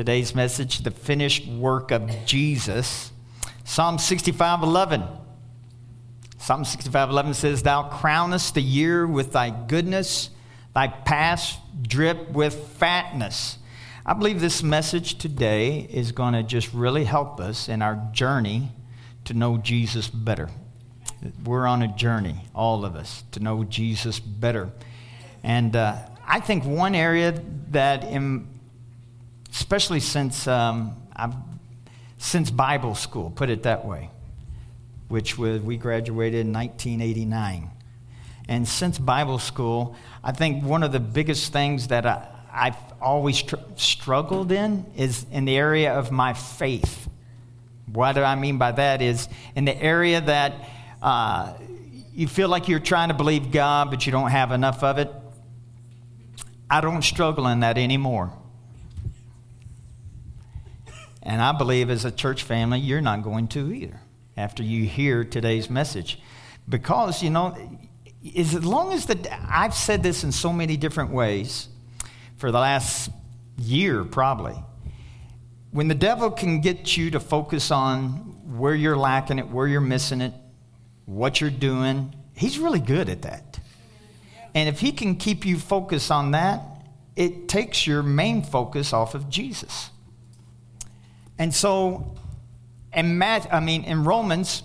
Today's message, the finished work of Jesus. Psalm 65 11. Psalm 65 11 says, Thou crownest the year with thy goodness, thy past drip with fatness. I believe this message today is going to just really help us in our journey to know Jesus better. We're on a journey, all of us, to know Jesus better. And uh, I think one area that, in, especially since um, I've, since Bible school, put it that way, which was, we graduated in 1989. And since Bible school, I think one of the biggest things that I, I've always tr- struggled in is in the area of my faith. What do I mean by that? Is in the area that uh, you feel like you're trying to believe God, but you don't have enough of it. I don't struggle in that anymore. And I believe as a church family, you're not going to either after you hear today's message. Because, you know, as long as the, I've said this in so many different ways for the last year, probably. When the devil can get you to focus on where you're lacking it, where you're missing it, what you're doing, he's really good at that. And if he can keep you focused on that, it takes your main focus off of Jesus. And so, in Math, I mean, in Romans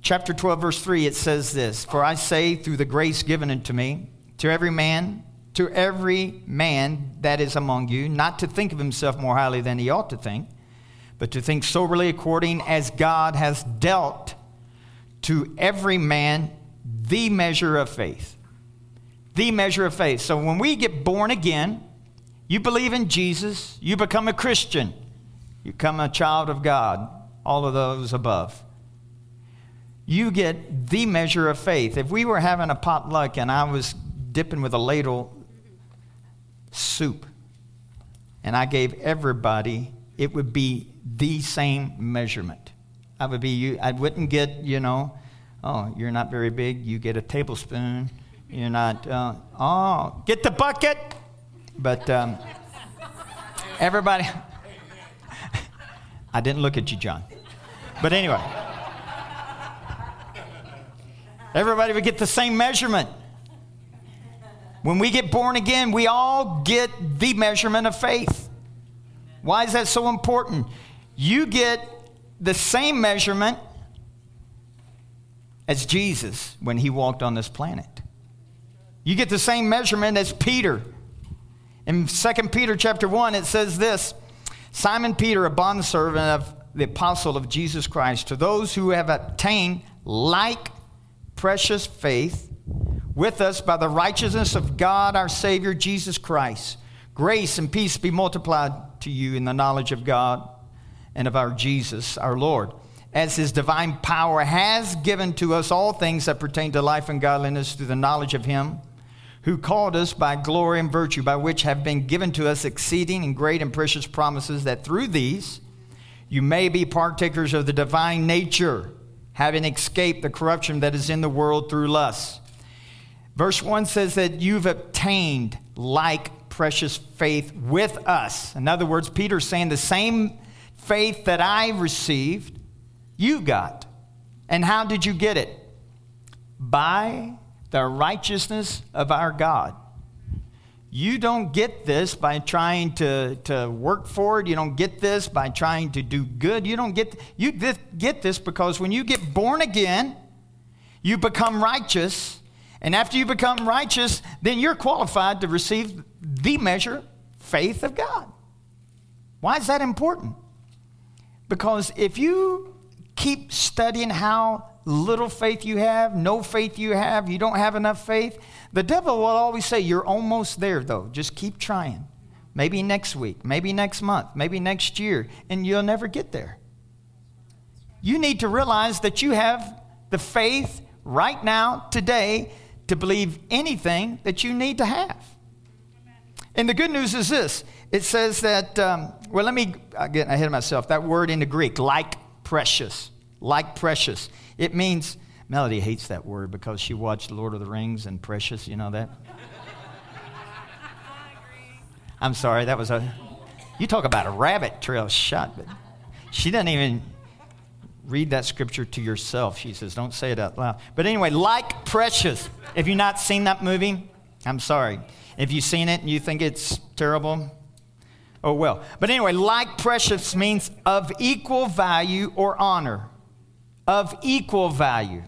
chapter 12, verse 3, it says this For I say, through the grace given unto me, to every man, to every man that is among you, not to think of himself more highly than he ought to think, but to think soberly according as God has dealt to every man the measure of faith. The measure of faith. So when we get born again, you believe in Jesus, you become a Christian, you become a child of God, all of those above. You get the measure of faith. If we were having a potluck and I was dipping with a ladle soup and I gave everybody, it would be the same measurement. I would be, I wouldn't get, you know, oh, you're not very big, you get a tablespoon. You're not, uh, oh, get the bucket. But um, everybody, I didn't look at you, John. But anyway, everybody would get the same measurement. When we get born again, we all get the measurement of faith. Why is that so important? You get the same measurement as Jesus when he walked on this planet. You get the same measurement as Peter. In 2 Peter chapter 1, it says this Simon Peter, a bondservant of the apostle of Jesus Christ, to those who have obtained like precious faith with us by the righteousness of God our Savior Jesus Christ. Grace and peace be multiplied to you in the knowledge of God and of our Jesus, our Lord, as his divine power has given to us all things that pertain to life and godliness through the knowledge of him who called us by glory and virtue, by which have been given to us exceeding and great and precious promises, that through these you may be partakers of the divine nature, having escaped the corruption that is in the world through lust. Verse 1 says that you've obtained like precious faith with us. In other words, Peter's saying the same faith that I received, you got. And how did you get it? By the righteousness of our God. You don't get this by trying to, to work for it. You don't get this by trying to do good. You don't get you get this because when you get born again, you become righteous. And after you become righteous, then you're qualified to receive the measure faith of God. Why is that important? Because if you keep studying how little faith you have, no faith you have, you don't have enough faith, the devil will always say, You're almost there, though. Just keep trying. Maybe next week, maybe next month, maybe next year, and you'll never get there. You need to realize that you have the faith right now, today, to believe anything that you need to have. And the good news is this it says that, um, well, let me get ahead of myself. That word in the Greek, like precious, like precious. It means, Melody hates that word because she watched Lord of the Rings and precious, you know that? I'm sorry, that was a, You talk about a rabbit trail shot, but she doesn't even read that scripture to yourself. She says, don't say it out loud. But anyway, like precious. If you've not seen that movie, I'm sorry. If you've seen it and you think it's terrible, oh well. But anyway, like precious means of equal value or honor. Of equal value.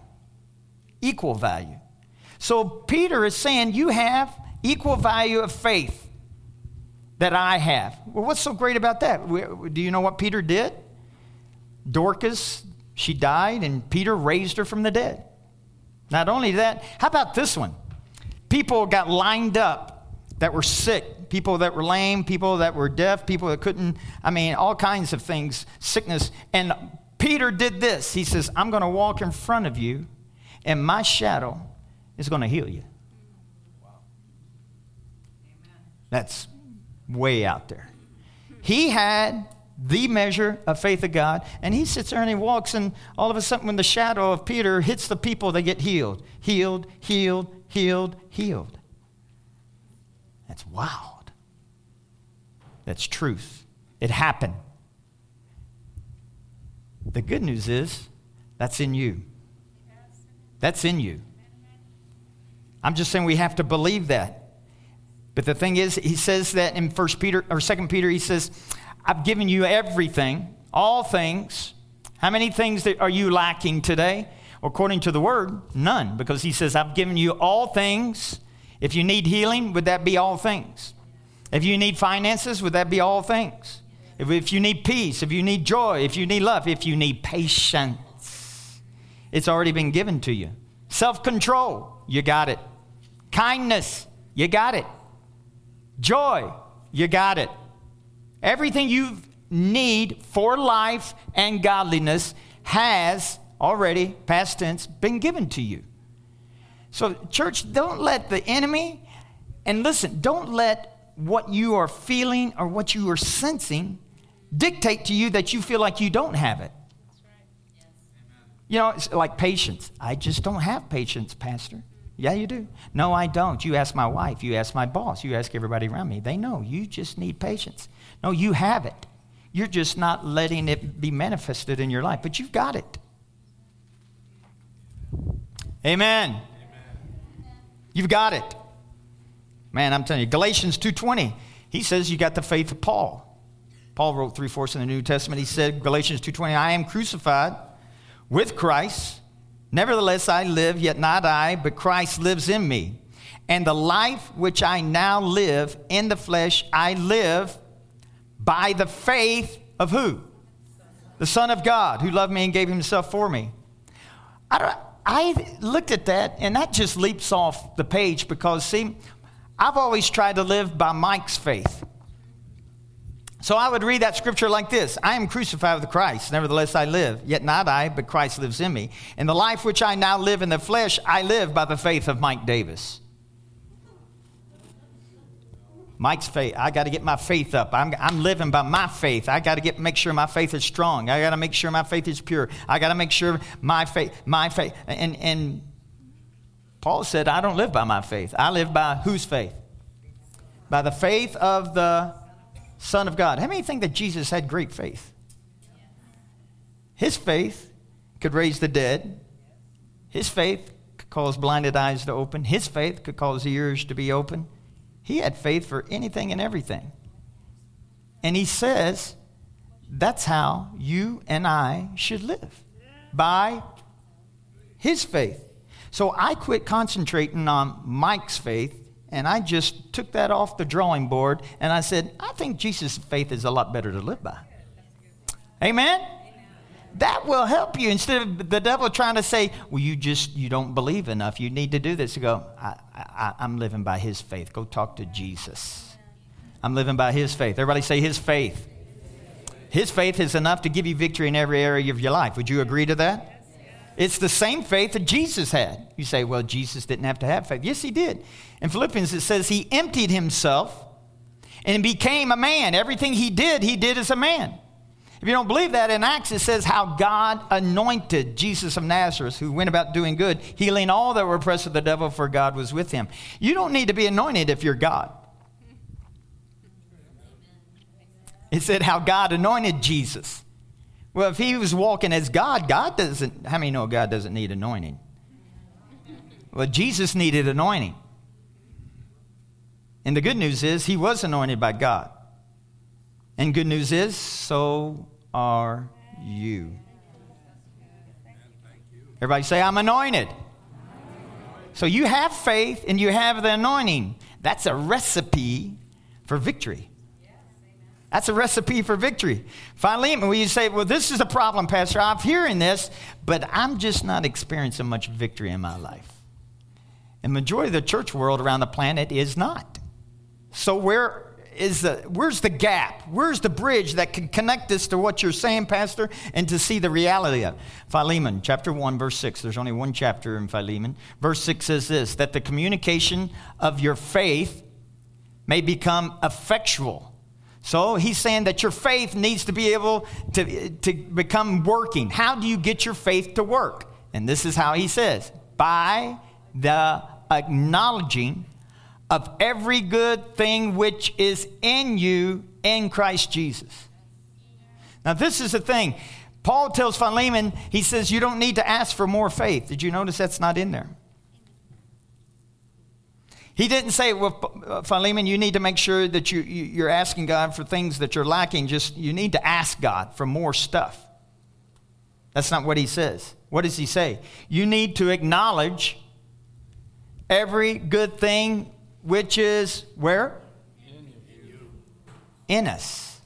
Equal value. So Peter is saying, You have equal value of faith that I have. Well, what's so great about that? Do you know what Peter did? Dorcas, she died, and Peter raised her from the dead. Not only that, how about this one? People got lined up that were sick, people that were lame, people that were deaf, people that couldn't, I mean, all kinds of things, sickness. And Peter did this. He says, I'm going to walk in front of you, and my shadow is going to heal you. That's way out there. He had the measure of faith of God, and he sits there and he walks, and all of a sudden, when the shadow of Peter hits the people, they get healed. Healed, healed, healed, healed. That's wild. That's truth. It happened. The good news is that's in you. That's in you. I'm just saying we have to believe that. But the thing is, he says that in First Peter or Second Peter, he says, "I've given you everything, all things." How many things are you lacking today? According to the word, none, because he says, "I've given you all things." If you need healing, would that be all things? If you need finances, would that be all things? If, if you need peace, if you need joy, if you need love, if you need patience, it's already been given to you. Self control, you got it. Kindness, you got it. Joy, you got it. Everything you need for life and godliness has already, past tense, been given to you. So, church, don't let the enemy, and listen, don't let what you are feeling or what you are sensing dictate to you that you feel like you don't have it. You know, it's like patience. I just don't have patience, Pastor. Yeah, you do. No, I don't. You ask my wife. You ask my boss. You ask everybody around me. They know. You just need patience. No, you have it. You're just not letting it be manifested in your life, but you've got it. Amen. Amen. You've got it. Man, I'm telling you, Galatians 2.20, he says you got the faith of Paul. Paul wrote three-fourths in the New Testament. He said, Galatians 2.20, I am crucified with Christ. Nevertheless, I live, yet not I, but Christ lives in me. And the life which I now live in the flesh, I live by the faith of who? The Son of God, who loved me and gave himself for me. I, I looked at that, and that just leaps off the page because, see, I've always tried to live by Mike's faith. So I would read that scripture like this I am crucified with Christ, nevertheless I live. Yet not I, but Christ lives in me. And the life which I now live in the flesh, I live by the faith of Mike Davis. Mike's faith. I got to get my faith up. I'm, I'm living by my faith. I got to get make sure my faith is strong. I got to make sure my faith is pure. I got to make sure my faith, my faith. And, and Paul said, I don't live by my faith. I live by whose faith? By the faith of the Son of God. How many think that Jesus had great faith? His faith could raise the dead. His faith could cause blinded eyes to open. His faith could cause ears to be open. He had faith for anything and everything. And he says that's how you and I should live by his faith. So I quit concentrating on Mike's faith and I just took that off the drawing board and I said, I think Jesus' faith is a lot better to live by. Amen? That will help you instead of the devil trying to say, well, you just, you don't believe enough. You need to do this. You go, I, I, I'm living by his faith. Go talk to Jesus. I'm living by his faith. Everybody say his faith. His faith is enough to give you victory in every area of your life. Would you agree to that? It's the same faith that Jesus had. You say, well, Jesus didn't have to have faith. Yes, he did. In Philippians, it says he emptied himself and became a man. Everything he did, he did as a man. If you don't believe that, in Acts it says how God anointed Jesus of Nazareth, who went about doing good, healing all that were oppressed of the devil, for God was with him. You don't need to be anointed if you're God. It said how God anointed Jesus. Well, if he was walking as God, God doesn't, how many know God doesn't need anointing? Well, Jesus needed anointing. And the good news is he was anointed by God. And good news is, so are you. Everybody say, I'm anointed. So you have faith and you have the anointing. That's a recipe for victory. That's a recipe for victory. Philemon, when you say, Well, this is a problem, Pastor, I'm hearing this, but I'm just not experiencing much victory in my life. And the majority of the church world around the planet is not. So where is the where's the gap? Where's the bridge that can connect this to what you're saying, Pastor, and to see the reality of Philemon, chapter 1, verse 6. There's only one chapter in Philemon. Verse 6 says this that the communication of your faith may become effectual so he's saying that your faith needs to be able to, to become working. How do you get your faith to work? And this is how he says by the acknowledging of every good thing which is in you in Christ Jesus. Now, this is the thing. Paul tells Philemon, he says, You don't need to ask for more faith. Did you notice that's not in there? He didn't say, well, uh, Philemon, you need to make sure that you, you, are asking God for things that you're lacking. Just, you need to ask God for more stuff. That's not what he says. What does he say? You need to acknowledge every good thing which is where? In, you. in us.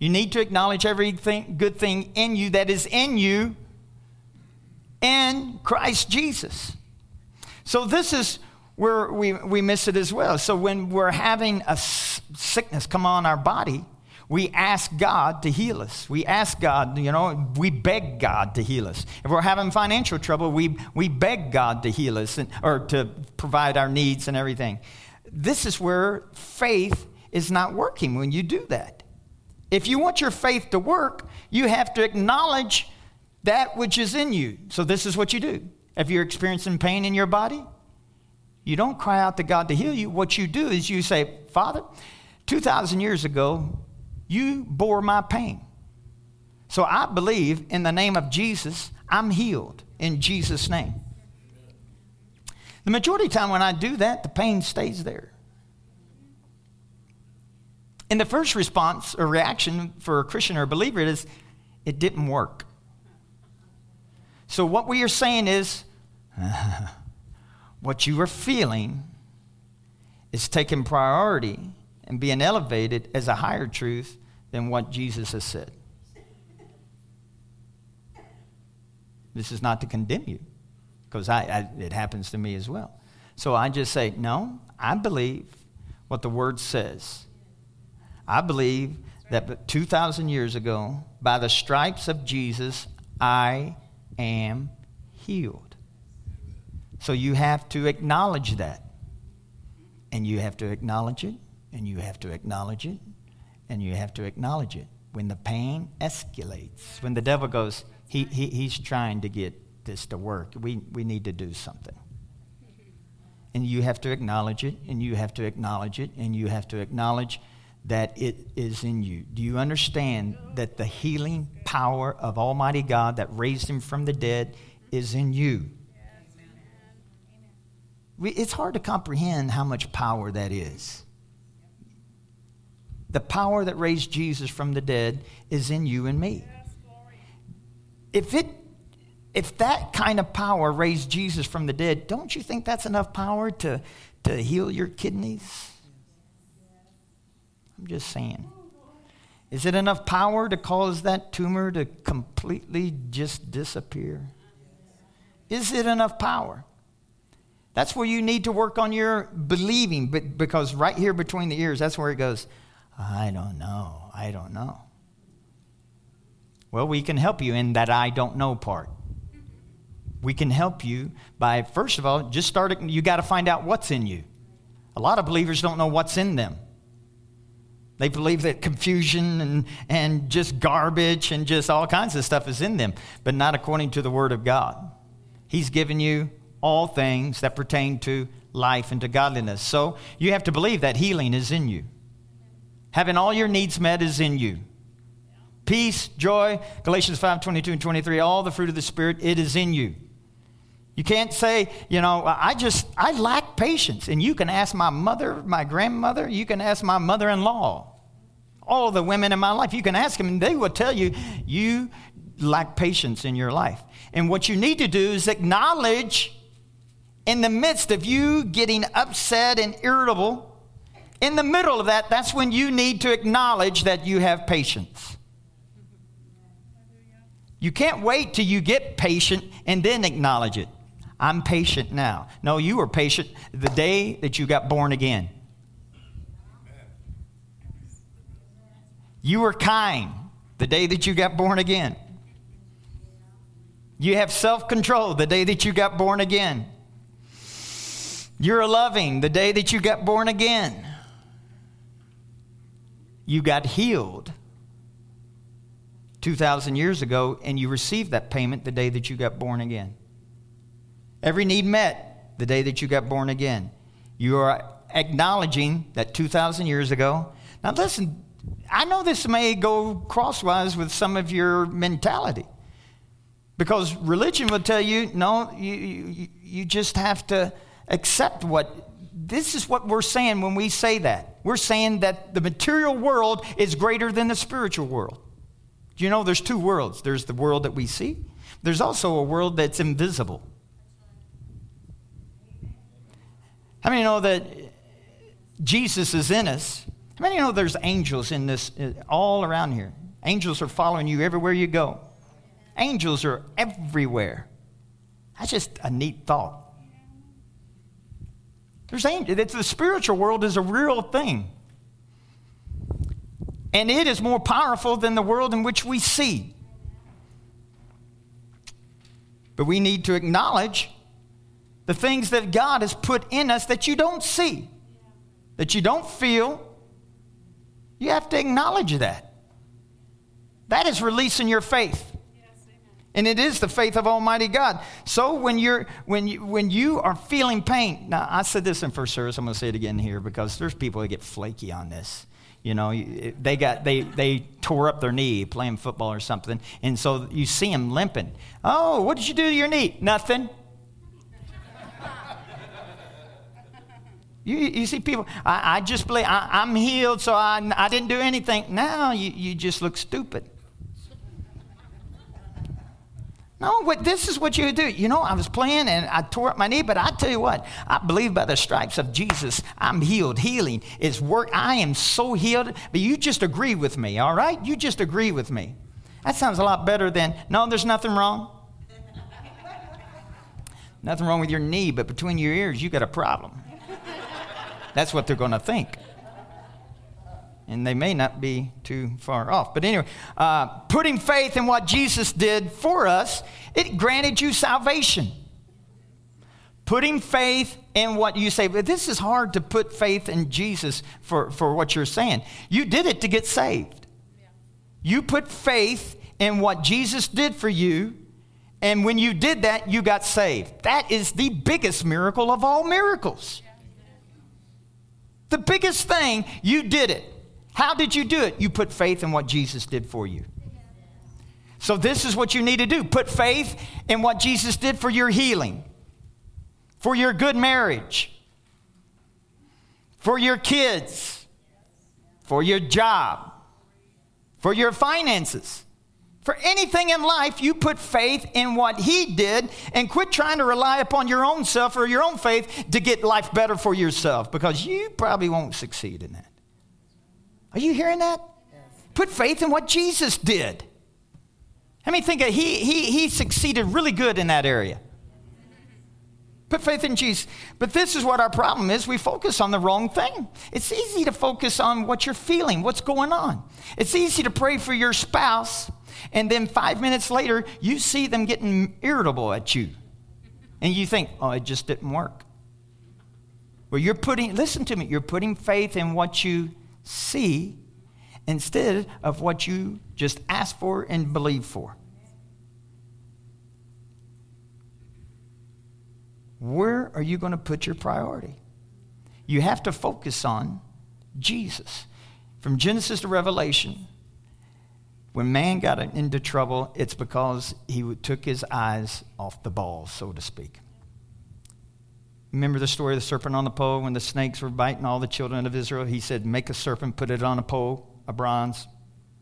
You need to acknowledge every good thing in you that is in you in Christ Jesus. So this is we're, we, we miss it as well. So when we're having a sickness come on our body, we ask God to heal us. We ask God, you know, we beg God to heal us. If we're having financial trouble, we, we beg God to heal us and, or to provide our needs and everything. This is where faith is not working when you do that. If you want your faith to work, you have to acknowledge that which is in you. So this is what you do. If you're experiencing pain in your body, you don't cry out to God to heal you. What you do is you say, Father, 2,000 years ago, you bore my pain. So I believe in the name of Jesus, I'm healed in Jesus' name. The majority of the time when I do that, the pain stays there. And the first response or reaction for a Christian or a believer is, it didn't work. So what we are saying is, what you are feeling is taking priority and being elevated as a higher truth than what Jesus has said. This is not to condemn you, because it happens to me as well. So I just say, no, I believe what the word says. I believe that 2,000 years ago, by the stripes of Jesus, I am healed. So you have to acknowledge that. And you have to acknowledge it, and you have to acknowledge it, and you have to acknowledge it. When the pain escalates, when the devil goes, he, he, he's trying to get this to work, we, we need to do something. And you have to acknowledge it, and you have to acknowledge it, and you have to acknowledge that it is in you. Do you understand that the healing power of Almighty God that raised him from the dead is in you? It's hard to comprehend how much power that is. The power that raised Jesus from the dead is in you and me. If it if that kind of power raised Jesus from the dead, don't you think that's enough power to, to heal your kidneys? I'm just saying. Is it enough power to cause that tumor to completely just disappear? Is it enough power? That's where you need to work on your believing, but because right here between the ears, that's where it goes, I don't know, I don't know. Well, we can help you in that I don't know part. We can help you by, first of all, just starting, you got to find out what's in you. A lot of believers don't know what's in them. They believe that confusion and, and just garbage and just all kinds of stuff is in them, but not according to the Word of God. He's given you all things that pertain to life and to godliness. So you have to believe that healing is in you. having all your needs met is in you. Peace, joy, Galatians 5 22 and 23, all the fruit of the Spirit, it is in you. You can't say, you know, I just, I lack patience. And you can ask my mother, my grandmother, you can ask my mother in law, all the women in my life. You can ask them, and they will tell you, you lack patience in your life. And what you need to do is acknowledge in the midst of you getting upset and irritable, in the middle of that, that's when you need to acknowledge that you have patience. You can't wait till you get patient and then acknowledge it. I'm patient now. No, you were patient the day that you got born again. You were kind the day that you got born again. You have self control the day that you got born again. You're loving the day that you got born again. You got healed 2,000 years ago, and you received that payment the day that you got born again. Every need met the day that you got born again. You are acknowledging that 2,000 years ago. Now, listen, I know this may go crosswise with some of your mentality because religion will tell you no, you, you, you just have to accept what. This is what we're saying when we say that. We're saying that the material world is greater than the spiritual world. Do you know there's two worlds? There's the world that we see, there's also a world that's invisible. How many know that Jesus is in us? How many know there's angels in this, uh, all around here? Angels are following you everywhere you go. Angels are everywhere. That's just a neat thought. There's angels. It's the spiritual world is a real thing. And it is more powerful than the world in which we see. But we need to acknowledge the things that God has put in us that you don't see, that you don't feel. You have to acknowledge that. That is releasing your faith. And it is the faith of Almighty God. So when you're when you when you are feeling pain, now I said this in first service, I'm gonna say it again here because there's people that get flaky on this. You know, they got they they tore up their knee playing football or something, and so you see them limping. Oh, what did you do to your knee? Nothing. You, you see people, I, I just believe, I, am healed, so I, I didn't do anything. Now you, you just look stupid. No, what, this is what you do. You know, I was playing and I tore up my knee, but I tell you what, I believe by the stripes of Jesus, I'm healed. Healing is work. I am so healed. But you just agree with me, all right? You just agree with me. That sounds a lot better than, no, there's nothing wrong. nothing wrong with your knee, but between your ears, you got a problem. That's what they're going to think. And they may not be too far off. But anyway, uh, putting faith in what Jesus did for us, it granted you salvation. Putting faith in what you say, but this is hard to put faith in Jesus for, for what you're saying. You did it to get saved. You put faith in what Jesus did for you, and when you did that, you got saved. That is the biggest miracle of all miracles. The biggest thing, you did it. How did you do it? You put faith in what Jesus did for you. So, this is what you need to do put faith in what Jesus did for your healing, for your good marriage, for your kids, for your job, for your finances. For anything in life, you put faith in what He did and quit trying to rely upon your own self or your own faith to get life better for yourself because you probably won't succeed in that. Are you hearing that? Yes. Put faith in what Jesus did. I mean, think of, he, he, he succeeded really good in that area. Put faith in Jesus. But this is what our problem is. We focus on the wrong thing. It's easy to focus on what you're feeling, what's going on. It's easy to pray for your spouse and then five minutes later, you see them getting irritable at you. And you think, oh, it just didn't work. Well, you're putting, listen to me, you're putting faith in what you see instead of what you just ask for and believe for. Where are you going to put your priority? You have to focus on Jesus. From Genesis to Revelation, when man got into trouble, it's because he took his eyes off the ball, so to speak. Remember the story of the serpent on the pole when the snakes were biting all the children of Israel? He said, Make a serpent, put it on a pole, a bronze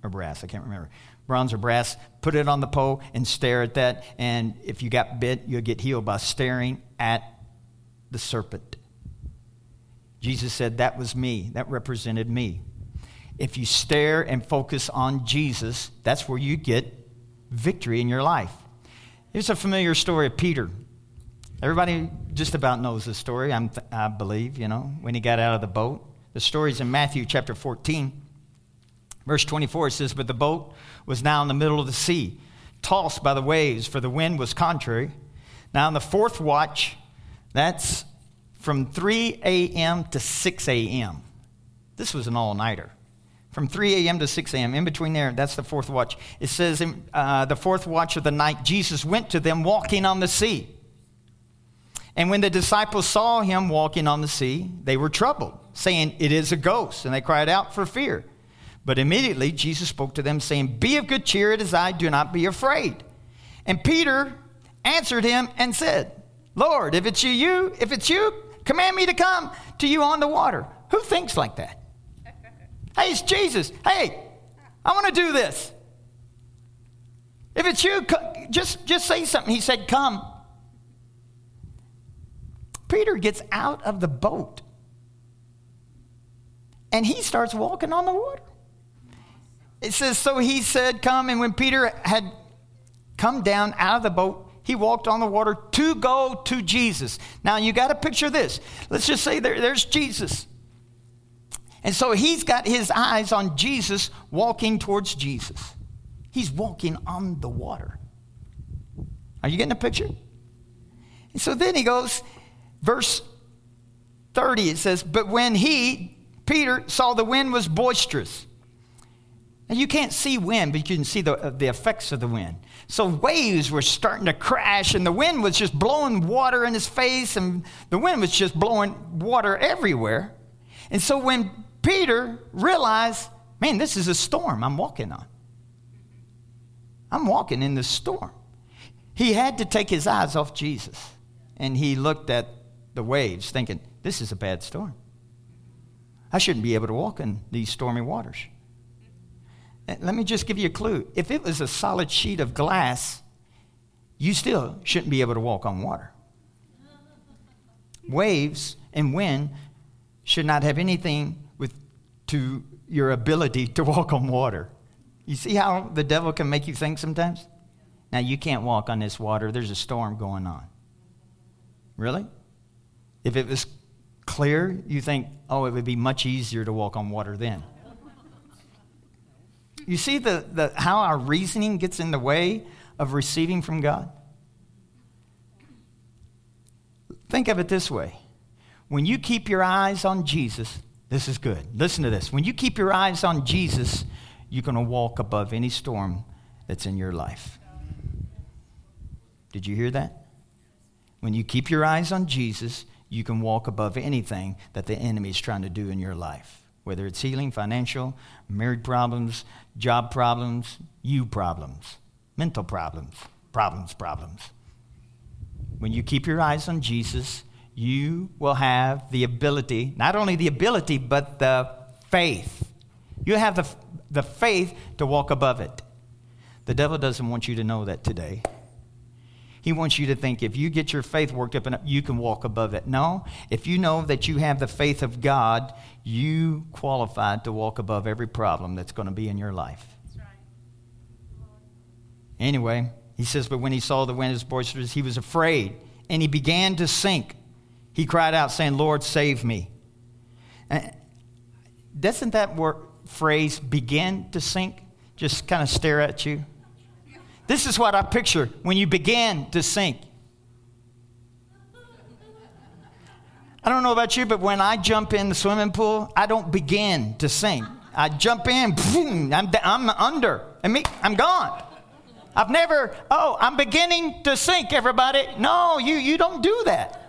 or brass, I can't remember. Bronze or brass, put it on the pole and stare at that. And if you got bit, you'll get healed by staring at the serpent. Jesus said, That was me. That represented me. If you stare and focus on Jesus, that's where you get victory in your life. Here's a familiar story of Peter. Everybody just about knows the story, I'm I believe, you know, when he got out of the boat. The story's in Matthew chapter 14. Verse 24 it says, But the boat was now in the middle of the sea, tossed by the waves, for the wind was contrary. Now, in the fourth watch, that's from 3 a.m. to 6 a.m. This was an all nighter. From 3 a.m. to 6 a.m., in between there, that's the fourth watch. It says, in uh, the fourth watch of the night, Jesus went to them walking on the sea. And when the disciples saw him walking on the sea, they were troubled, saying, It is a ghost. And they cried out for fear. But immediately Jesus spoke to them, saying, Be of good cheer, it is I, do not be afraid. And Peter answered him and said, Lord, if it's you, you, if it's you, command me to come to you on the water. Who thinks like that? hey, it's Jesus. Hey, I want to do this. If it's you, just, just say something. He said, Come. Peter gets out of the boat and he starts walking on the water. It says, So he said, Come. And when Peter had come down out of the boat, he walked on the water to go to Jesus. Now you got to picture this. Let's just say there, there's Jesus. And so he's got his eyes on Jesus walking towards Jesus. He's walking on the water. Are you getting a picture? And so then he goes, verse 30, it says, But when he, Peter, saw the wind was boisterous. And you can't see wind, but you can see the, uh, the effects of the wind. So waves were starting to crash, and the wind was just blowing water in his face, and the wind was just blowing water everywhere. And so when Peter realized, man, this is a storm I'm walking on. I'm walking in this storm. He had to take his eyes off Jesus, and he looked at the waves, thinking, this is a bad storm. I shouldn't be able to walk in these stormy waters. Let me just give you a clue. If it was a solid sheet of glass, you still shouldn't be able to walk on water. Waves and wind should not have anything with to your ability to walk on water. You see how the devil can make you think sometimes? Now you can't walk on this water. There's a storm going on. Really? If it was clear, you think, oh, it would be much easier to walk on water then. You see the, the, how our reasoning gets in the way of receiving from God? Think of it this way when you keep your eyes on Jesus, this is good. Listen to this. When you keep your eyes on Jesus, you're going to walk above any storm that's in your life. Did you hear that? When you keep your eyes on Jesus, you can walk above anything that the enemy is trying to do in your life, whether it's healing, financial, marriage problems, job problems, you problems, mental problems, problems, problems. When you keep your eyes on Jesus, you will have the ability, not only the ability, but the faith. You have the, the faith to walk above it. The devil doesn't want you to know that today. He wants you to think if you get your faith worked up, enough, you can walk above it. No, if you know that you have the faith of God, you qualified to walk above every problem that's going to be in your life. Right. Anyway, he says, but when he saw the wind was boisterous, he was afraid and he began to sink. He cried out, saying, Lord, save me. And doesn't that word, phrase begin to sink just kind of stare at you? This is what I picture when you begin to sink. I don't know about you, but when I jump in the swimming pool, I don't begin to sink. I jump in, boom, I'm, I'm under, and me, I'm gone. I've never, oh, I'm beginning to sink, everybody. No, you, you don't do that.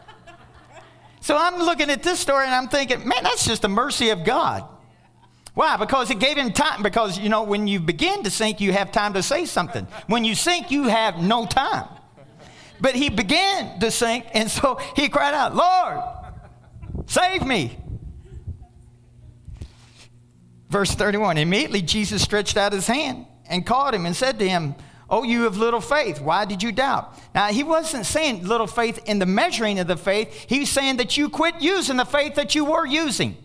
So I'm looking at this story and I'm thinking, man, that's just the mercy of God. Why? Because it gave him time. Because, you know, when you begin to sink, you have time to say something. When you sink, you have no time. But he began to sink, and so he cried out, Lord, save me. Verse 31 Immediately Jesus stretched out his hand and caught him and said to him, Oh, you of little faith, why did you doubt? Now, he wasn't saying little faith in the measuring of the faith. He was saying that you quit using the faith that you were using.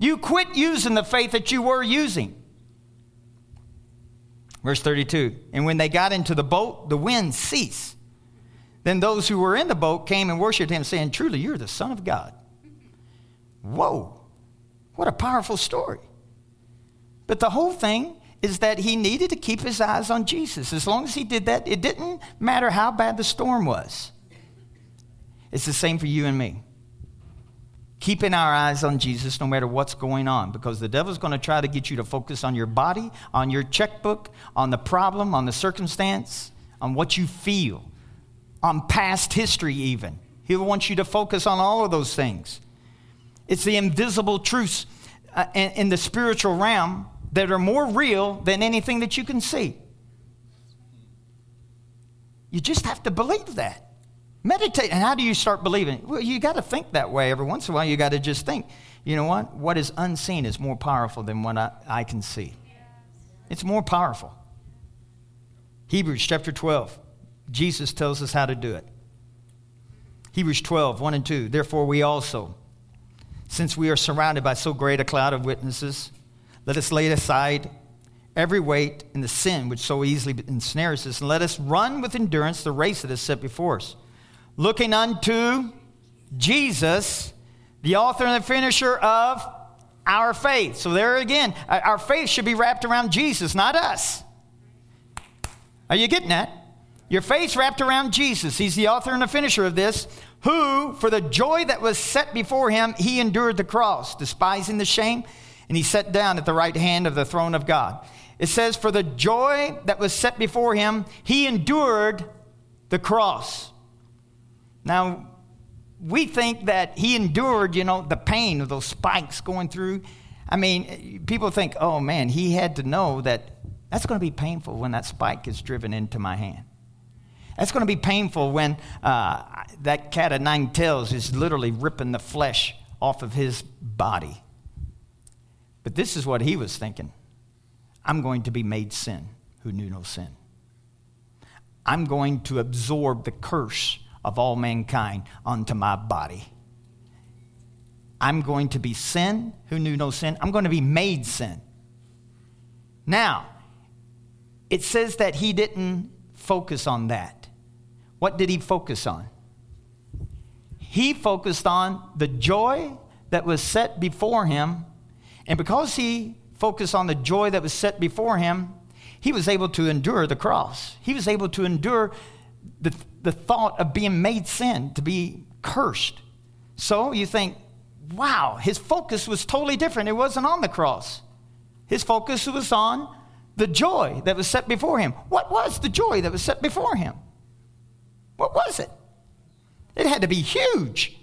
You quit using the faith that you were using. Verse 32 And when they got into the boat, the wind ceased. Then those who were in the boat came and worshiped him, saying, Truly, you're the Son of God. Whoa, what a powerful story. But the whole thing is that he needed to keep his eyes on Jesus. As long as he did that, it didn't matter how bad the storm was. It's the same for you and me keeping our eyes on Jesus no matter what's going on because the devil's going to try to get you to focus on your body, on your checkbook, on the problem, on the circumstance, on what you feel, on past history, even. He'll want you to focus on all of those things. It's the invisible truths uh, in the spiritual realm that are more real than anything that you can see. You just have to believe that. Meditate. And how do you start believing? Well, you got to think that way every once in a while. You got to just think, you know what? What is unseen is more powerful than what I, I can see. It's more powerful. Hebrews chapter 12. Jesus tells us how to do it. Hebrews 12, 1 and 2. Therefore, we also, since we are surrounded by so great a cloud of witnesses, let us lay aside every weight and the sin which so easily ensnares us, and let us run with endurance the race that is set before us looking unto Jesus, the author and the finisher of our faith. So, there again, uh, our faith should be wrapped around Jesus, not us. Are you getting that? Your faith's wrapped around Jesus. He's the author and the finisher of this, who, for the joy that was set before him, he endured the cross, despising the shame, and he sat down at the right hand of the throne of God. It says, For the joy that was set before him, he endured the cross. Now, we think that he endured, you know, the pain of those spikes going through. I mean, people think, oh man, he had to know that that's going to be painful when that spike is driven into my hand. That's going to be painful when uh, that cat of nine tails is literally ripping the flesh off of his body. But this is what he was thinking I'm going to be made sin who knew no sin. I'm going to absorb the curse of all mankind unto my body. I'm going to be sin who knew no sin. I'm going to be made sin. Now, it says that he didn't focus on that. What did he focus on? He focused on the joy that was set before him. And because he focused on the joy that was set before him, he was able to endure the cross. He was able to endure the, the thought of being made sin, to be cursed. So you think, wow, his focus was totally different. It wasn't on the cross, his focus was on the joy that was set before him. What was the joy that was set before him? What was it? It had to be huge.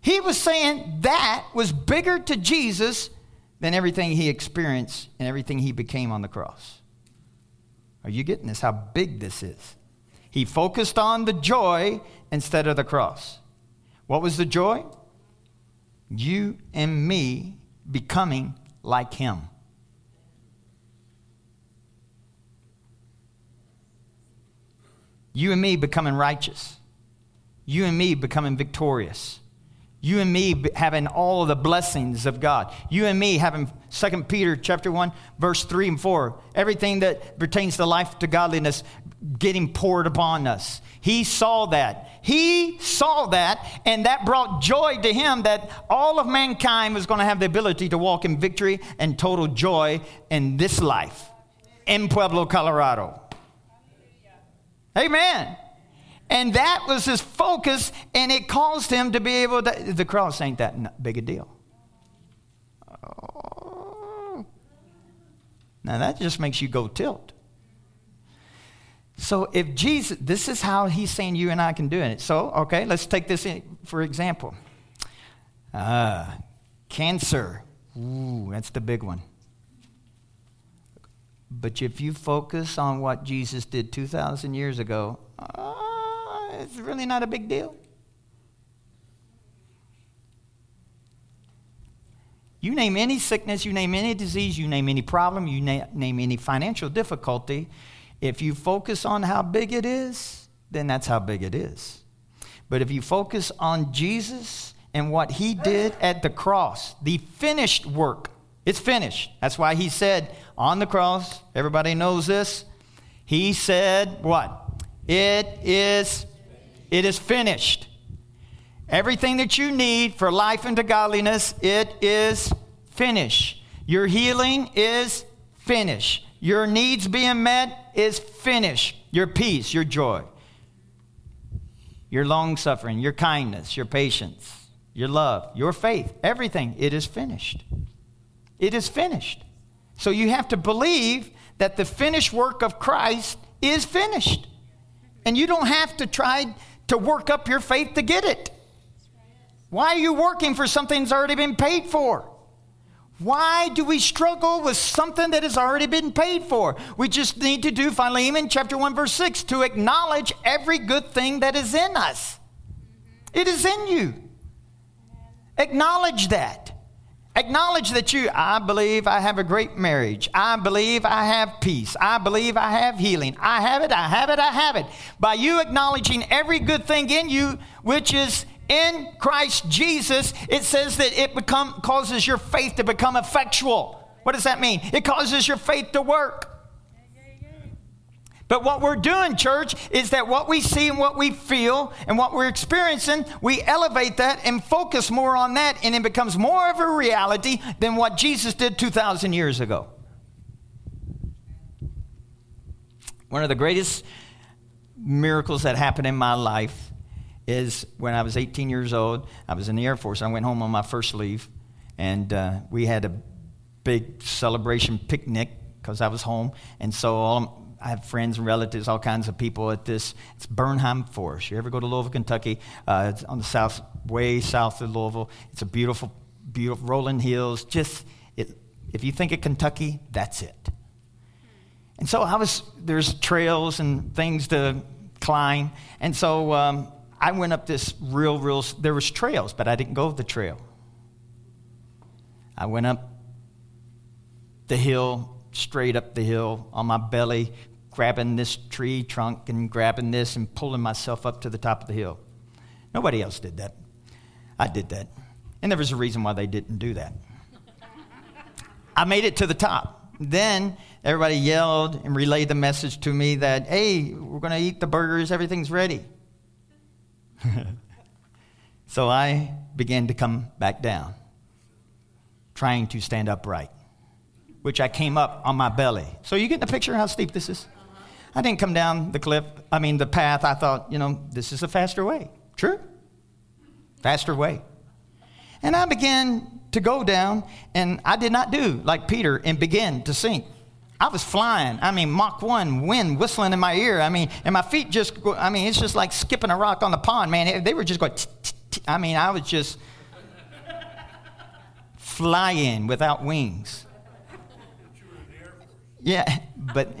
He was saying that was bigger to Jesus than everything he experienced and everything he became on the cross. Are you getting this? How big this is? He focused on the joy instead of the cross. What was the joy? You and me becoming like him. You and me becoming righteous. You and me becoming victorious. You and me having all the blessings of God. You and me having 2 Peter chapter 1 verse 3 and 4. Everything that pertains to life to godliness getting poured upon us. He saw that. He saw that, and that brought joy to him that all of mankind was going to have the ability to walk in victory and total joy in this life in Pueblo, Colorado. Amen. And that was his focus, and it caused him to be able to. The cross ain't that big a deal. Oh. Now that just makes you go tilt. So if Jesus, this is how he's saying you and I can do it. So, okay, let's take this in, for example. Uh, cancer. Ooh, that's the big one. But if you focus on what Jesus did 2,000 years ago, uh, it's really not a big deal. You name any sickness, you name any disease, you name any problem, you na- name any financial difficulty, if you focus on how big it is, then that's how big it is. But if you focus on Jesus and what he did at the cross, the finished work, it's finished. That's why he said on the cross, everybody knows this. He said, What? It is, it is finished. Everything that you need for life and to godliness, it is finished. Your healing is finished. Your needs being met is finished. Your peace, your joy, your long suffering, your kindness, your patience, your love, your faith, everything, it is finished. It is finished. So you have to believe that the finished work of Christ is finished. And you don't have to try to work up your faith to get it. Why are you working for something that's already been paid for? Why do we struggle with something that has already been paid for? We just need to do Philemon chapter 1 verse 6 to acknowledge every good thing that is in us. It is in you. Acknowledge that. Acknowledge that you, I believe I have a great marriage. I believe I have peace. I believe I have healing. I have it, I have it, I have it. By you acknowledging every good thing in you, which is in Christ Jesus, it says that it become, causes your faith to become effectual. What does that mean? It causes your faith to work. But what we're doing, church, is that what we see and what we feel and what we're experiencing, we elevate that and focus more on that, and it becomes more of a reality than what Jesus did 2,000 years ago. One of the greatest miracles that happened in my life is when I was 18 years old, I was in the Air Force. I went home on my first leave, and uh, we had a big celebration picnic because I was home. And so all, I have friends and relatives, all kinds of people at this. It's Bernheim Forest. You ever go to Louisville, Kentucky? Uh, it's on the south, way south of Louisville. It's a beautiful, beautiful rolling hills. Just it, if you think of Kentucky, that's it. And so I was. There's trails and things to climb, and so um, I went up this real, real, there was trails, but I didn't go the trail. I went up the hill, straight up the hill on my belly, grabbing this tree trunk and grabbing this and pulling myself up to the top of the hill. Nobody else did that. I did that. And there was a reason why they didn't do that. I made it to the top. Then everybody yelled and relayed the message to me that, hey, we're going to eat the burgers, everything's ready. so I began to come back down, trying to stand upright, which I came up on my belly. So you get the picture how steep this is? I didn't come down the cliff, I mean, the path. I thought, you know, this is a faster way. True? Faster way. And I began to go down, and I did not do like Peter and begin to sink. I was flying. I mean, Mach 1, wind whistling in my ear. I mean, and my feet just, I mean, it's just like skipping a rock on the pond, man. They were just going, I mean, I was just flying without wings. Yeah, but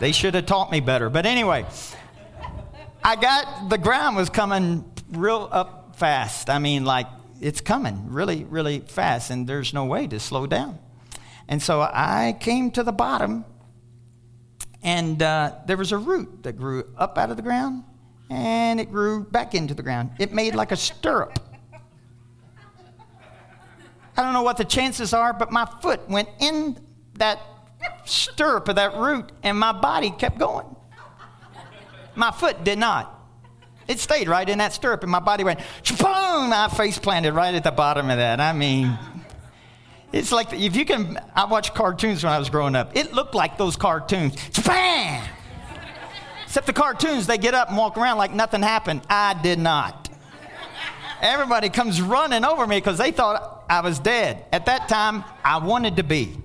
they should have taught me better. But anyway, I got, the ground was coming real up fast. I mean, like it's coming really, really fast, and there's no way to slow down. And so I came to the bottom, and uh, there was a root that grew up out of the ground, and it grew back into the ground. It made like a stirrup. I don't know what the chances are, but my foot went in that stirrup of that root, and my body kept going. My foot did not. It stayed right in that stirrup, and my body went, boom! I face planted right at the bottom of that. I mean, it's like if you can. I watched cartoons when I was growing up. It looked like those cartoons. Bam! Except the cartoons, they get up and walk around like nothing happened. I did not. Everybody comes running over me because they thought I was dead. At that time, I wanted to be.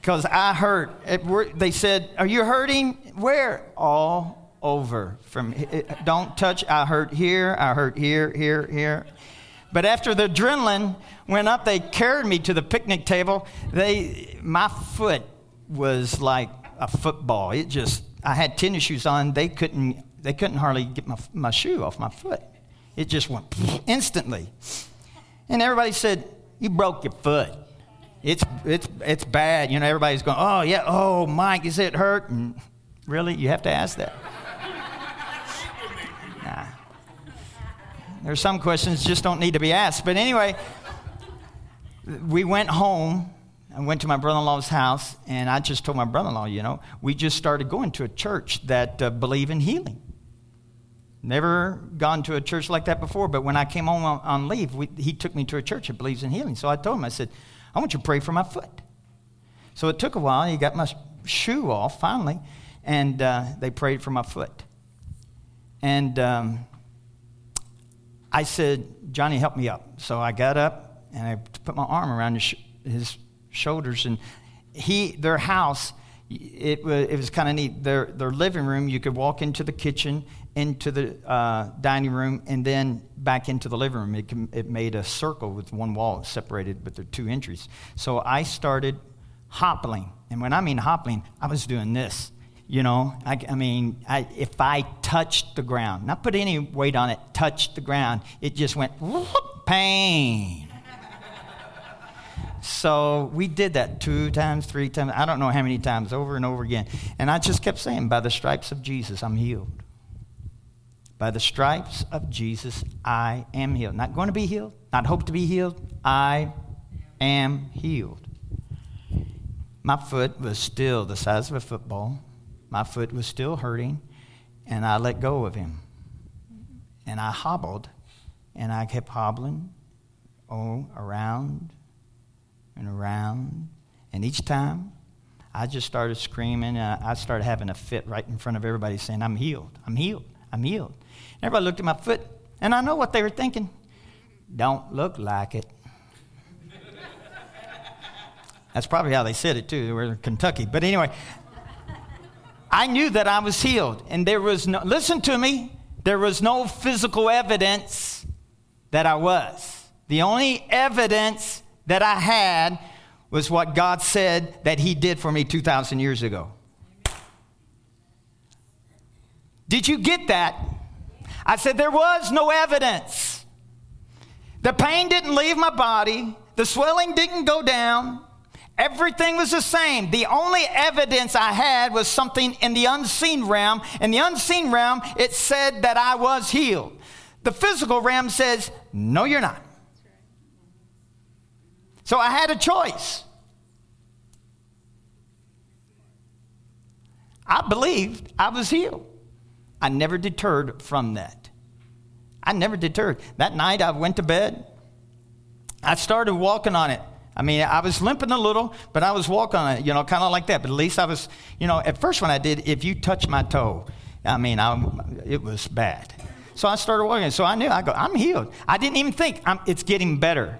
Because I hurt. It, they said, Are you hurting? Where? All over from don't touch i hurt here i hurt here here here But after the adrenaline went up, they carried me to the picnic table. They, my foot was like a football. It just, I had tennis shoes on. They couldn't, they couldn't hardly get my, my shoe off my foot. It just went instantly. And everybody said, You broke your foot. It's, it's, it's bad. You know, everybody's going, Oh, yeah, oh, Mike, is it hurt? And really? You have to ask that. There's some questions just don't need to be asked. But anyway, we went home. I went to my brother in law's house, and I just told my brother in law, you know, we just started going to a church that uh, believe in healing. Never gone to a church like that before, but when I came home on, on leave, we, he took me to a church that believes in healing. So I told him, I said, I want you to pray for my foot. So it took a while. He got my shoe off finally, and uh, they prayed for my foot. And um, I said, Johnny, help me up. So I got up and I put my arm around his, sh- his shoulders, and he, their house, it was, it was kind of neat. Their, their living room, you could walk into the kitchen, into the uh, dining room, and then back into the living room. It, it made a circle with one wall separated but there the two entries. So I started hoppling. And when I mean hoppling, I was doing this. You know, I, I mean, I, if I touched the ground, not put any weight on it, touched the ground, it just went whoop, pain. so we did that two times, three times, I don't know how many times, over and over again. And I just kept saying, by the stripes of Jesus, I'm healed. By the stripes of Jesus, I am healed. Not going to be healed, not hope to be healed. I am healed. My foot was still the size of a football. My foot was still hurting, and I let go of him. And I hobbled, and I kept hobbling, oh, around and around. And each time, I just started screaming. I started having a fit right in front of everybody, saying, I'm healed, I'm healed, I'm healed. Everybody looked at my foot, and I know what they were thinking. Don't look like it. That's probably how they said it too. They were in Kentucky. But anyway, I knew that I was healed. And there was no, listen to me, there was no physical evidence that I was. The only evidence that I had was what God said that He did for me 2,000 years ago. Did you get that? I said, There was no evidence. The pain didn't leave my body, the swelling didn't go down. Everything was the same. The only evidence I had was something in the unseen realm. In the unseen realm, it said that I was healed. The physical realm says, No, you're not. So I had a choice. I believed I was healed. I never deterred from that. I never deterred. That night I went to bed. I started walking on it. I mean, I was limping a little, but I was walking you know, kind of like that. But at least I was, you know, at first when I did, if you touch my toe, I mean, I, it was bad. So I started walking. So I knew, I go, I'm healed. I didn't even think it's getting better.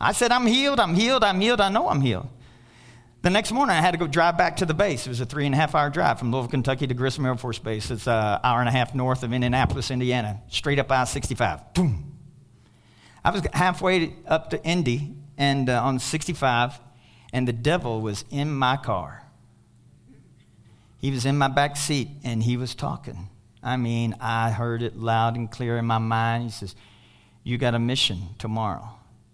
I said, I'm healed, I'm healed, I'm healed, I know I'm healed. The next morning, I had to go drive back to the base. It was a three and a half hour drive from Louisville, Kentucky to Grissom Air Force Base. It's an hour and a half north of Indianapolis, Indiana, straight up I 65. Boom. I was halfway up to Indy and uh, on 65, and the devil was in my car. He was in my back seat and he was talking. I mean, I heard it loud and clear in my mind. He says, You got a mission tomorrow.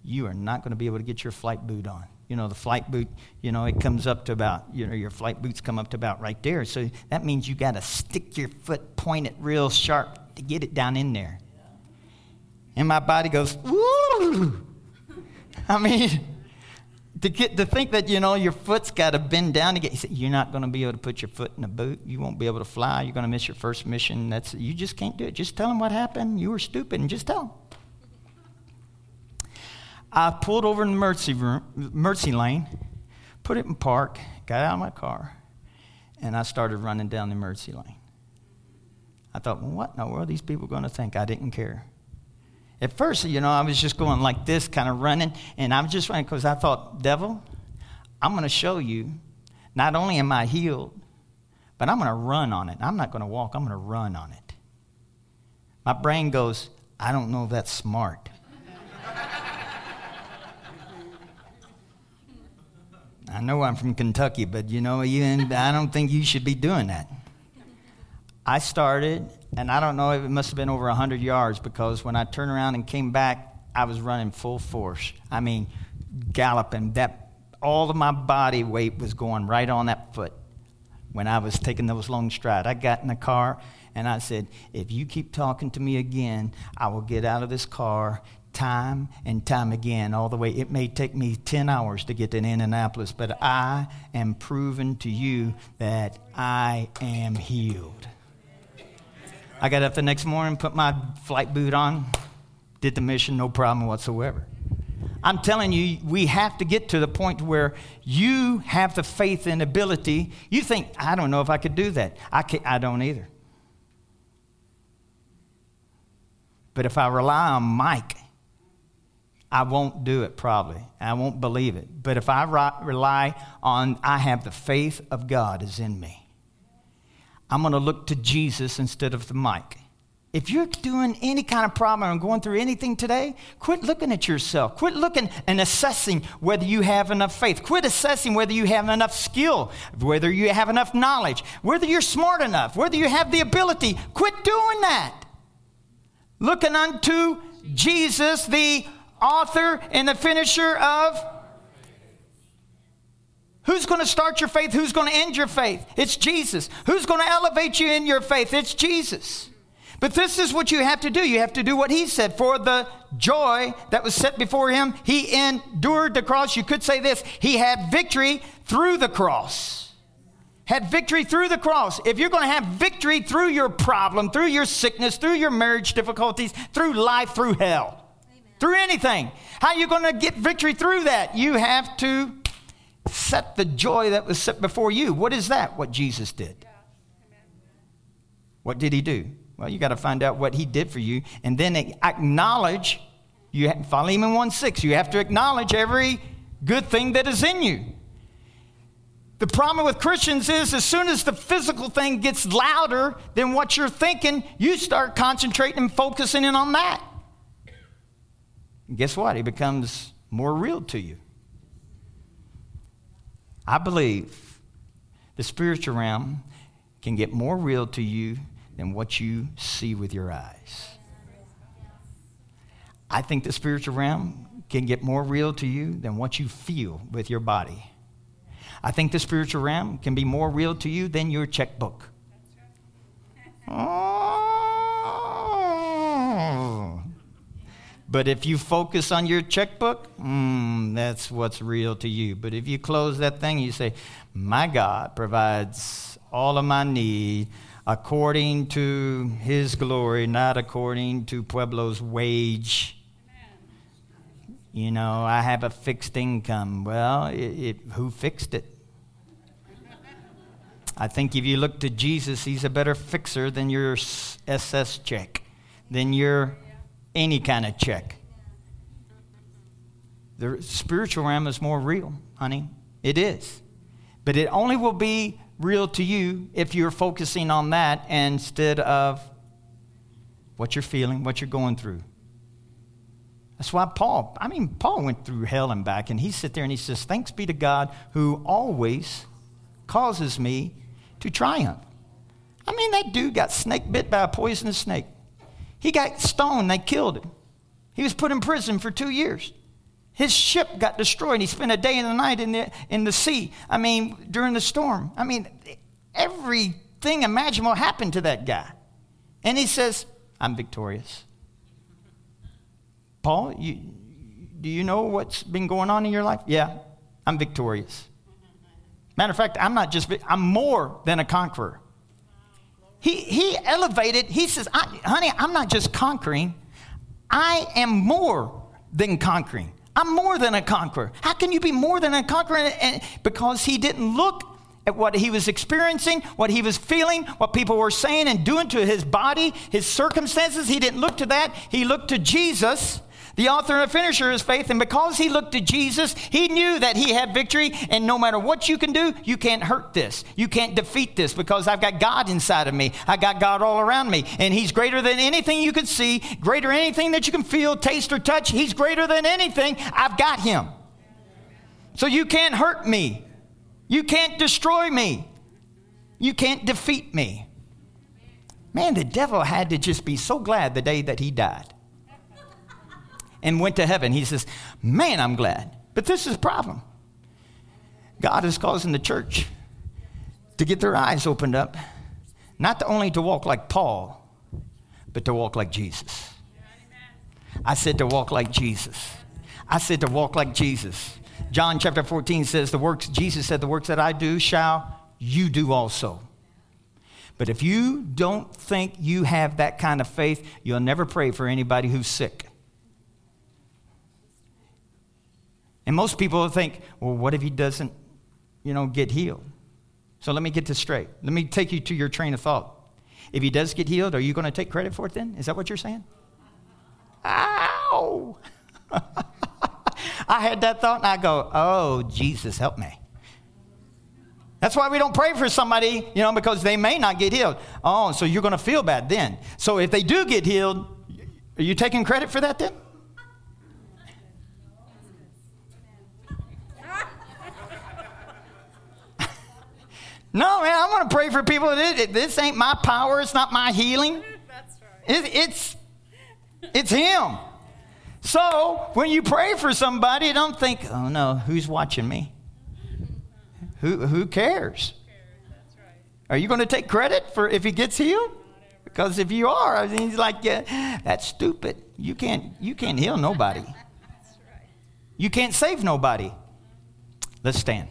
You are not going to be able to get your flight boot on you know, the flight boot, you know, it comes up to about, you know, your flight boots come up to about right there. So that means you got to stick your foot, point it real sharp to get it down in there. And my body goes, woo! I mean, to get to think that you know your foot's got to bend down to get. He said, "You're not going to be able to put your foot in a boot. You won't be able to fly. You're going to miss your first mission. That's you just can't do it. Just tell him what happened. You were stupid, and just tell him." I pulled over in the Mercy, room, Mercy lane, put it in park, got out of my car, and I started running down the Mercy lane. I thought, well, what in the world are these people going to think? I didn't care. At first, you know, I was just going like this, kind of running, and I was just running because I thought, devil, I'm going to show you not only am I healed, but I'm going to run on it. I'm not going to walk, I'm going to run on it. My brain goes, I don't know if that's smart. I know I'm from Kentucky, but you know, you, I don't think you should be doing that. I started, and I don't know, if it must have been over 100 yards because when I turned around and came back, I was running full force. I mean, galloping. That all of my body weight was going right on that foot when I was taking those long strides. I got in the car and I said, If you keep talking to me again, I will get out of this car time and time again, all the way. It may take me 10 hours to get to Indianapolis, but I am proving to you that I am healed. I got up the next morning, put my flight boot on, did the mission, no problem whatsoever. I'm telling you, we have to get to the point where you have the faith and ability. You think, I don't know if I could do that. I, can't, I don't either. But if I rely on Mike, I won't do it probably. I won't believe it. But if I rely on, I have the faith of God is in me. I'm going to look to Jesus instead of the mic. If you're doing any kind of problem or going through anything today, quit looking at yourself. Quit looking and assessing whether you have enough faith. Quit assessing whether you have enough skill, whether you have enough knowledge, whether you're smart enough, whether you have the ability. Quit doing that. Looking unto Jesus, the author and the finisher of. Who's going to start your faith? Who's going to end your faith? It's Jesus. Who's going to elevate you in your faith? It's Jesus. But this is what you have to do. You have to do what he said. For the joy that was set before him, he endured the cross. You could say this He had victory through the cross. Had victory through the cross. If you're going to have victory through your problem, through your sickness, through your marriage difficulties, through life, through hell, Amen. through anything, how are you going to get victory through that? You have to set the joy that was set before you. What is that? What Jesus did. What did he do? Well, you got to find out what he did for you and then acknowledge. You Philemon 1 6, you have to acknowledge every good thing that is in you. The problem with Christians is as soon as the physical thing gets louder than what you're thinking, you start concentrating and focusing in on that. And guess what? It becomes more real to you. I believe the spiritual realm can get more real to you than what you see with your eyes. I think the spiritual realm can get more real to you than what you feel with your body. I think the spiritual realm can be more real to you than your checkbook. Oh. But if you focus on your checkbook, mm, that's what's real to you. But if you close that thing, you say, My God provides all of my need according to his glory, not according to Pueblo's wage. You know, I have a fixed income. Well, it, it, who fixed it? I think if you look to Jesus, he's a better fixer than your SS check, than your any kind of check. The spiritual realm is more real, honey. It is. But it only will be real to you if you're focusing on that instead of what you're feeling, what you're going through. That's why Paul, I mean, Paul went through hell and back, and he sit there and he says, Thanks be to God who always causes me to triumph. I mean, that dude got snake bit by a poisonous snake. He got stoned, they killed him. He was put in prison for two years. His ship got destroyed. He spent a day and a night in the, in the sea. I mean, during the storm. I mean, everything imaginable happened to that guy. And he says, I'm victorious. Paul, you, do you know what's been going on in your life? Yeah, I'm victorious. Matter of fact, I'm not just, I'm more than a conqueror. He, he elevated, he says, honey, I'm not just conquering, I am more than conquering. I'm more than a conqueror. How can you be more than a conqueror? And because he didn't look at what he was experiencing, what he was feeling, what people were saying and doing to his body, his circumstances. He didn't look to that. He looked to Jesus, the author and finisher is faith. And because he looked to Jesus, he knew that he had victory. And no matter what you can do, you can't hurt this. You can't defeat this because I've got God inside of me. I got God all around me. And he's greater than anything you can see, greater than anything that you can feel, taste, or touch. He's greater than anything. I've got him. So you can't hurt me. You can't destroy me. You can't defeat me. Man, the devil had to just be so glad the day that he died and went to heaven. He says, Man, I'm glad. But this is a problem God is causing the church to get their eyes opened up, not only to walk like Paul, but to walk like Jesus. I said to walk like Jesus. I said to walk like Jesus. John chapter 14 says, The works, Jesus said, The works that I do shall you do also. But if you don't think you have that kind of faith, you'll never pray for anybody who's sick. And most people think, well, what if he doesn't, you know, get healed? So let me get this straight. Let me take you to your train of thought. If he does get healed, are you going to take credit for it then? Is that what you're saying? Ow! I had that thought and I go, oh, Jesus, help me. That's why we don't pray for somebody, you know, because they may not get healed. Oh, so you're going to feel bad then. So if they do get healed, are you taking credit for that then? No, man, I'm going to pray for people. This ain't my power. It's not my healing. That's right. It, it's, it's Him. So when you pray for somebody, don't think, oh no, who's watching me? Who, who cares? Are you going to take credit for if he gets healed? Because if you are, I mean, he's like, yeah, that's stupid. You can't, you can't heal nobody. You can't save nobody. Let's stand.